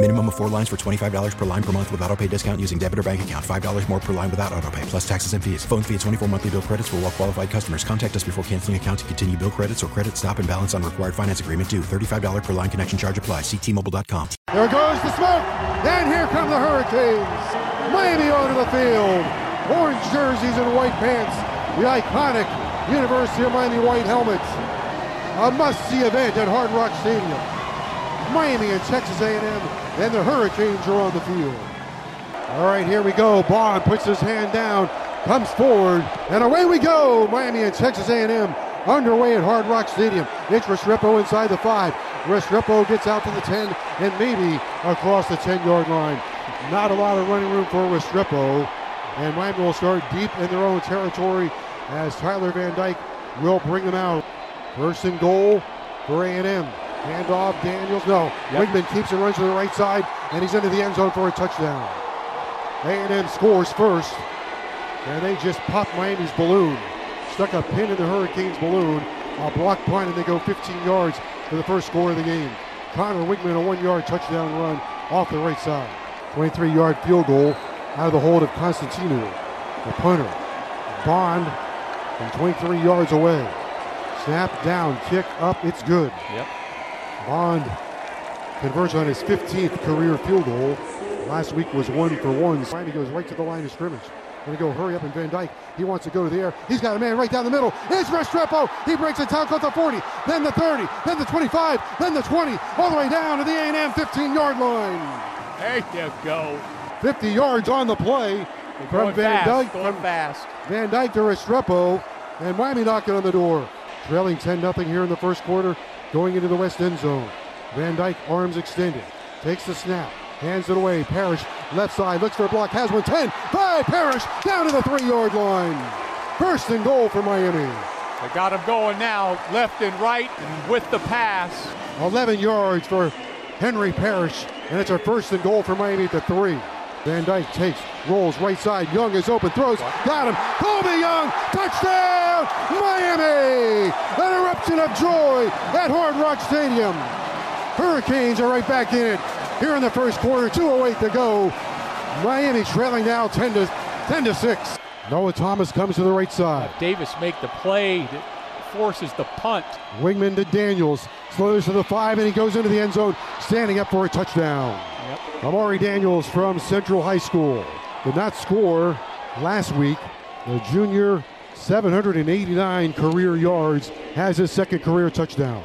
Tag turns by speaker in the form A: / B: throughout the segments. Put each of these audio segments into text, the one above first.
A: Minimum of four lines for $25 per line per month with auto pay discount using debit or bank account. $5 more per line without auto pay, plus taxes and fees. Phone fee at 24 monthly bill credits for all well qualified customers. Contact us before canceling account to continue bill credits or credit stop and balance on required finance agreement due. $35 per line connection charge apply. Ctmobile.com.
B: There goes the smoke. And here come the Hurricanes. Miami onto the field. Orange jerseys and white pants. The iconic University of Miami white helmets. A must-see event at Hard Rock Stadium. Miami and Texas A&M, and the Hurricanes are on the field. All right, here we go. Bond puts his hand down, comes forward, and away we go. Miami and Texas A&M underway at Hard Rock Stadium. It's Restrepo inside the five. Restrepo gets out to the 10 and maybe across the 10-yard line. Not a lot of running room for Restrepo, and Miami will start deep in their own territory as Tyler Van Dyke will bring them out. First and goal for A&M. Handoff, Daniels. No,
C: Yep.
B: Weigman keeps it, runs to the right side, and he's into the end zone for a touchdown. A&M scores first, and they just popped Miami's balloon. Stuck a pin in the Hurricanes' balloon. A block punt, and they go 15 yards for the first score of the game. Conner Weigman, a one-yard touchdown run off the right side. 23-yard field goal out of the hold of Constantinou, the punter. Bond from 23 yards away. Snap down, kick up, it's good.
C: Yep.
B: Bond converts on his 15th career field goal. Last week was one for one. Miami goes right to the line of scrimmage. Gonna go hurry up and Van Dyke. He wants to go to the air. He's got a man right down the middle. It's Restrepo. He breaks a tackle at the 40, then the 30, then the 25, then the 20, all the way down to the A&M 15-yard line.
C: There you go.
B: 50 yards on the play
C: They're
B: from
C: going
B: Van Dyke.
C: going
B: From
C: fast.
B: Van Dyke to Restrepo, and Miami knocking on the door. Trailing 10 0 here in the first quarter, going into the west end zone. Van Dyke, arms extended, takes the snap, hands it away. Parrish, left side, looks for a block, has one 10, 5, Parrish, down to the three yard line. First and goal for Miami.
C: They got him going now, left and right, and with the pass.
B: 11 yards for Henry Parrish, and it's our first and goal for Miami at the three. Van Dyke takes, rolls right side. Young is open, throws, got him. Colbie Young, touchdown, Miami! An eruption of joy at Hard Rock Stadium. Hurricanes are right back in it here in the first quarter. 2:08 to go. Miami trailing now 10 to 10 to six. Noah Thomas comes to the right side.
C: Davis make the play forces the punt.
B: Weigman to Daniels. Slows to the five, and he goes into the end zone, standing up for a touchdown.
C: Yep.
B: Amari Daniels from Central High School did not score last week. The junior, 789 career yards, has his second career touchdown.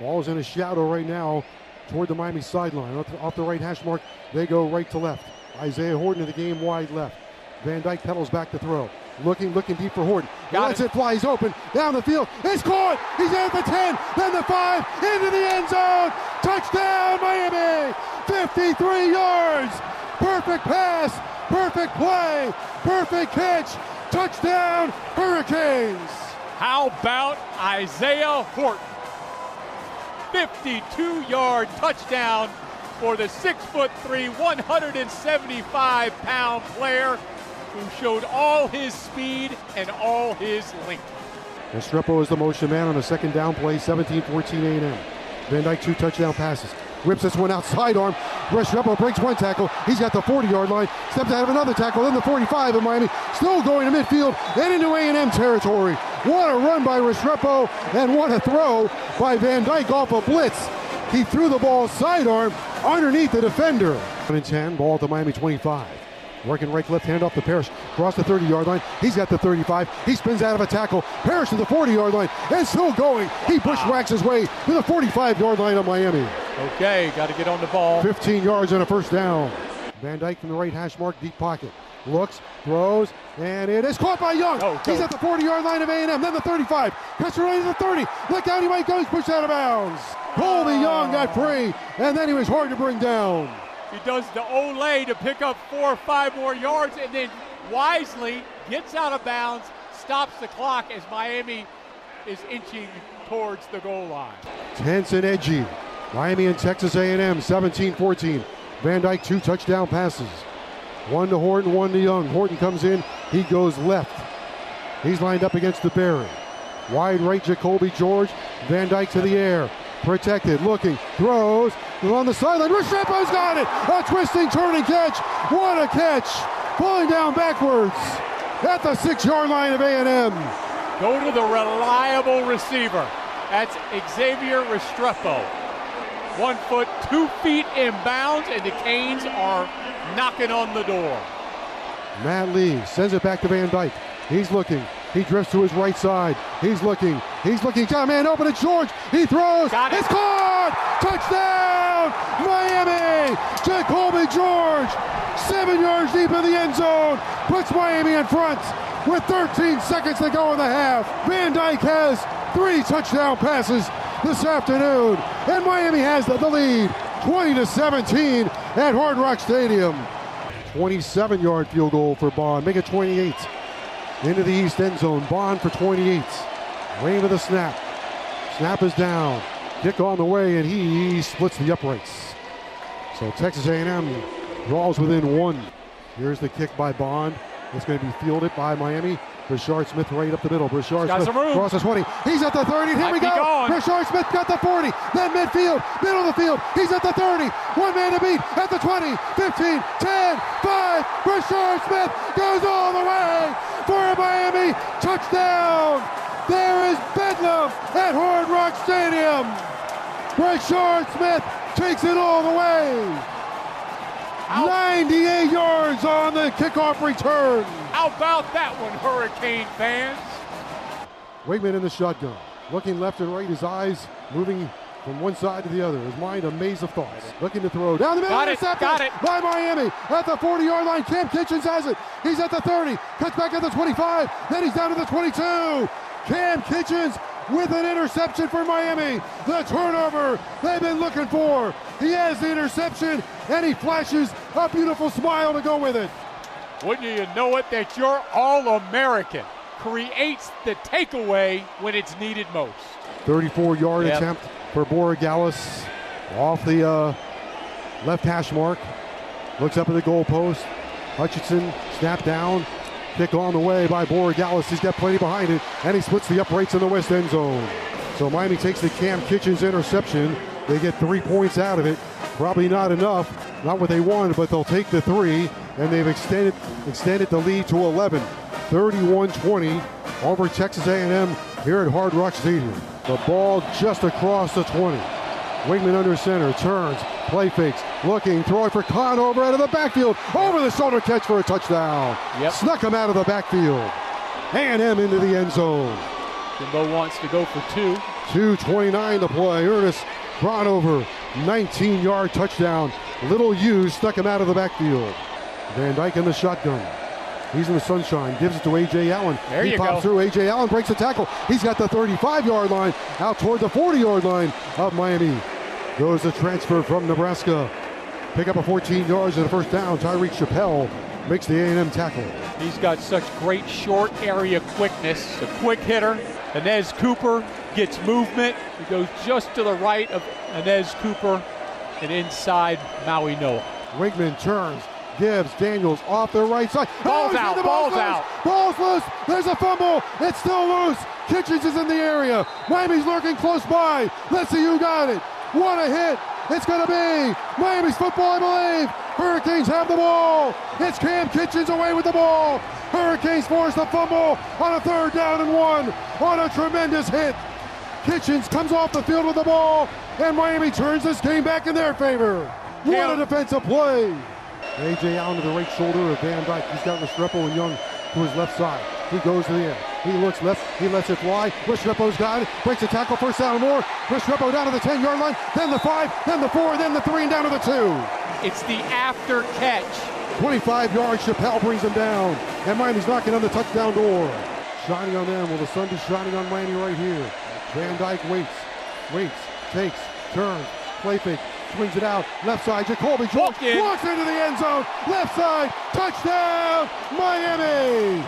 B: Ball's in a shadow right now toward the Miami sideline. Off the, off the right hash mark, they go right to left. Isaiah Horton in the game wide left. Van Dyke pedals back to throw. Looking, looking deep for Horton.
C: Got
B: lets
C: it.
B: it fly. He's open down the field. It's caught. He's in the 10, then the 5, into the end zone. Touchdown, Miami. 53 yards. Perfect pass. Perfect play. Perfect catch. Touchdown, Hurricanes.
C: How about Isaiah Horton? 52 yard touchdown for the 6'3, 175 pound player who showed all his speed and all his length.
B: Restrepo is the motion man on a second down play, 17-14 A&M. Van Dyke two touchdown passes. Whips this one out sidearm. Restrepo breaks one tackle. He's got the 40-yard line. Steps out of another tackle. Then the 45 of Miami. Still going to midfield and into A&M territory. What a run by Restrepo and what a throw by Van Dyke off a blitz. He threw the ball sidearm underneath the defender. 1 and 10, ball at the Miami 25. Working right left hand off the Parrish. across the 30 yard line. He's at the 35. He spins out of a tackle. Parrish to the 40 yard line and still going. He bushwhacks his way to the 45 yard line of Miami.
C: Okay, got to get on the ball.
B: 15 yards and a first down. Van Dyke from the right hash mark, deep pocket. Looks, throws, and it is caught by Young.
C: Oh,
B: He's at the 40 yard line of A&M, then the 35. Cuts right to the 30. Look out, he might go. He's pushed out of bounds. Colbie Young got free, and then he was hard to bring down.
C: He does the Olay to pick up four or five more yards and then wisely gets out of bounds, stops the clock as Miami is inching towards the goal line.
B: Tense and edgy. Miami and Texas A&M 17-14. Van Dyke two touchdown passes. One to Horton, one to Young. Horton comes in, he goes left. He's lined up against the Barry. Wide right, Jacoby George. Van Dyke to the air. Protected, looking, throws. On the sideline, Restrepo's got it. A twisting, turning catch. What a catch. Pulling down backwards at the six-yard line of A&M.
C: Go to the reliable receiver. That's Xavier Restrepo. One foot, two feet in bounds, and the Canes are knocking on the door.
B: Matt Lee sends it back to Van Dyke. He's looking. He drifts to his right side. He's looking. He's looking. Got a man open to George. He throws.
C: Got it.
B: It's caught. Touchdown, Miami. Jacoby George, seven yards deep in the end zone, puts Miami in front with 13 seconds to go in the half. Van Dyke has three touchdown passes this afternoon, and Miami has the, the lead, 20 to 17 at Hard Rock Stadium. 27 yard field goal for Bond. Make it 28. Into the east end zone. Bond for 28. Wave of the snap. Snap is down. Kick on the way, and he splits the uprights. So Texas A&M draws within one. Here's the kick by Bond. It's going to be fielded by Miami. Brashard Smith right up the middle. Brashard Smith crosses 20. He's at the 30. Here
C: Might
B: we go. Brashard Smith got the 40. Then midfield. Middle of the field. He's at the 30. One man to beat at the 20. 15, 10, 5. Brashard Smith goes all the way for a Miami touchdown. There is Bedlam at Hard Rock Stadium. Brashard Smith takes it all the way. 98 yards on the kickoff return.
C: How about that one, Hurricane fans?
B: Weigman in the shotgun, looking left and right, his eyes moving from one side to the other, his mind a maze of thoughts. Looking to throw down the middle,
C: Got it,
B: intercepted
C: got it.
B: by Miami at the 40 yard line. Kam Kinchens has it. He's at the 30, cuts back at the 25, then he's down to the 22. Kam Kinchens with an interception for Miami. The turnover they've been looking for. He has the interception and he flashes a beautiful smile to go with it.
C: Wouldn't you know it that your All American creates the takeaway when it's needed most?
B: 34 yard
C: Yep.
B: attempt for Borregales off the uh, left hash mark. Looks up at the goalpost. Hutchinson snap down. Kick on the way by Borregales. He's got plenty behind it, and he splits the uprights in the west end zone. So Miami takes the Kam Kinchens interception. They get three points out of it. Probably not enough, not what they wanted, but they'll take the three, and they've extended extended the lead to 11, 31-20 over Texas A&M here at Hard Rock Stadium. The ball just across the 20. Weigman under center, turns, play fakes, looking, throwing for Crownover out of the backfield, over the shoulder catch for a touchdown.
C: Yep.
B: Snuck him out of the backfield. A&M into the end zone.
C: Jimbo wants to go for two.
B: 2.29 to play. Earnest Crownover, 19 yard touchdown. Little U stuck him out of the backfield. Van Dyke in the shotgun. He's in the sunshine, gives it to Ajay Allen.
C: There
B: he pops
C: go.
B: through. Ajay Allen breaks the tackle. He's got the 35 yard line out toward the 40 yard line of Miami. Goes the transfer from Nebraska. Pick up a 14 yards and a first down. Tyreek Chappell makes the A&M tackle.
C: He's got such great short area quickness. A quick hitter. Anez Cooper gets movement. He goes just to the right of Anez Cooper and inside Maui Noah.
B: Weigman turns, gives Daniels off the right side.
C: Oh, ball's
B: he's
C: out,
B: the
C: ball's
B: loose.
C: out.
B: Ball's loose. There's a fumble. It's still loose. Kinchens is in the area. Miami's lurking close by. Let's see who got it. What a hit. It's going to be Miami's football, I believe. Hurricanes have the ball. It's Kam Kinchens away with the ball. Hurricanes force the fumble on a third down and one on a tremendous hit. Kinchens comes off the field with the ball, and Miami turns this game back in their favor. What a defensive play. Ajay Allen to the right shoulder of Van Dyke. He's got Restrepo and Young to his left side. He goes to the end. He looks left. He lets it fly. Restrepo's got it. Breaks a tackle. First down and more. Restrepo down to the 10 yard line. Then the 5. Then the 4. Then the 3. And down to the 2.
C: It's the after catch.
B: 25 yards. Chappell brings him down. And Miami's knocking on the touchdown door. Shining on them. Will the sun be shining on Miami right here? Van Dyke waits. Waits. Takes. Turns. Play fake. Swings it out. Left side. Jacoby George walks into the end zone. Left side. Touchdown. Miami.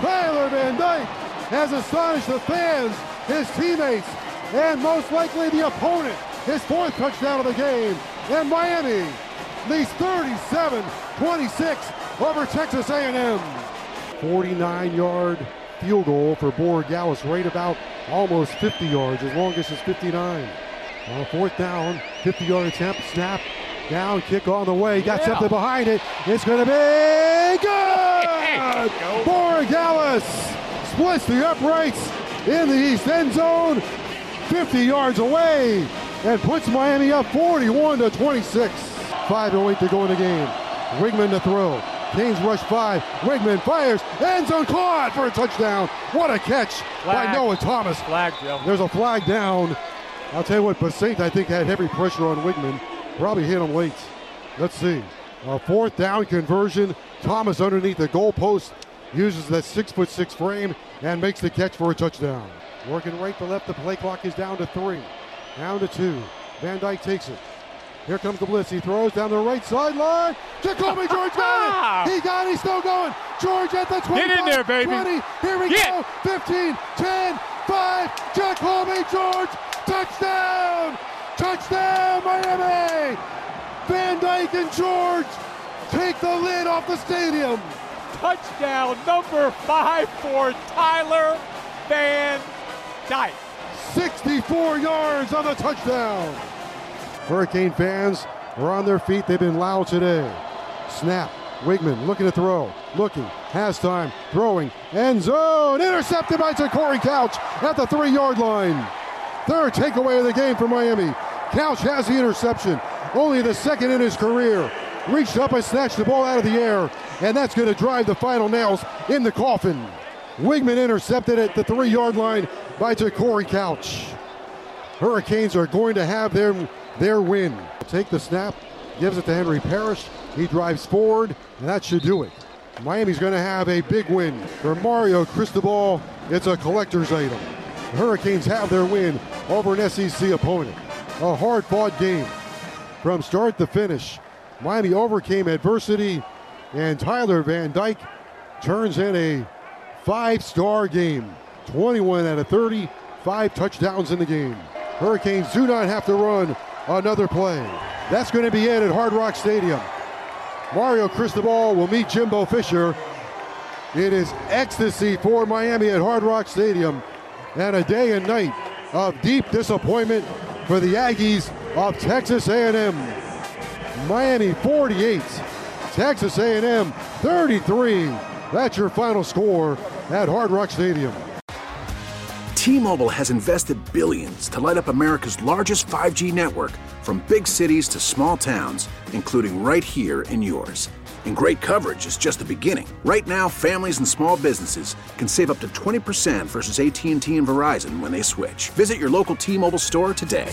B: Tyler Van Dyke has astonished the fans, his teammates, and most likely the opponent. His fourth touchdown of the game. And Miami leads 37-26 over Texas A&M. 49-yard field goal for Borregales, right about almost 50 yards. His longest is 59. On a fourth down, 50-yard attempt, snap, down, kick on the way. Got
C: Yeah.
B: something behind it. It's going to be good.
C: Go.
B: Borregales splits the uprights in the east end zone, 50 yards away, and puts Miami up 41 to 26. 5:08 to go in the game. Weigman to throw. Canes rush five. Weigman fires. End zone caught for a touchdown. What a catch by Noah Thomas.
C: Flag, Joe.
B: There's a flag down. I'll tell you what, Basaint, I think, had heavy pressure on Weigman. Probably hit him late. Let's see. A fourth down conversion. Thomas underneath the goalpost uses that six foot six frame and makes the catch for a touchdown. Working right to left, the play clock is down to three. Down to two. Van Dyke takes it. Here comes the blitz. He throws down the right sideline. Jacoby George got it. He got it. He's still going. George at the 20.
C: Get in there, baby.
B: 20. Here we
C: Get.
B: go. 15, 10, 5. Jacoby George. Touchdown. Touchdown, Miami. Van Dyke and George take the lid off the stadium.
C: Touchdown number five for Tyler Van Dyke.
B: 64 yards on the touchdown. Hurricane fans are on their feet. They've been loud today. Snap. Weigman looking to throw. Looking. Has time. Throwing. End zone. Intercepted by Corey Couch at the three yard line. Third takeaway of the game for Miami. Couch has the interception. Only the second in his career. Reached up and snatched the ball out of the air. And that's going to drive the final nails in the coffin. Weigman intercepted at the three yard line by Corey Couch. Hurricanes are going to have their, their win. Take the snap, gives it to Henry Parrish. He drives forward, and that should do it. Miami's going to have a big win. For Mario Cristobal, it's a collector's item. The Hurricanes have their win over an SEC opponent. A hard fought game. From start to finish, Miami overcame adversity, and Tyler Van Dyke turns in a five star game. 21 out of 30, five touchdowns in the game. Hurricanes do not have to run another play. That's going to be it at Hard Rock Stadium. Mario Cristobal will meet Jimbo Fisher. It is ecstasy for Miami at Hard Rock Stadium and a day and night of deep disappointment for the Aggies of Texas A&M. Miami 48, Texas A&M 33. That's your final score at Hard Rock Stadium.
D: T-Mobile has invested billions to light up America's largest 5G network from big cities to small towns, including right here in yours. And great coverage is just the beginning. Right now, families and small businesses can save up to 20% versus AT&T and Verizon when they switch. Visit your local T-Mobile store today.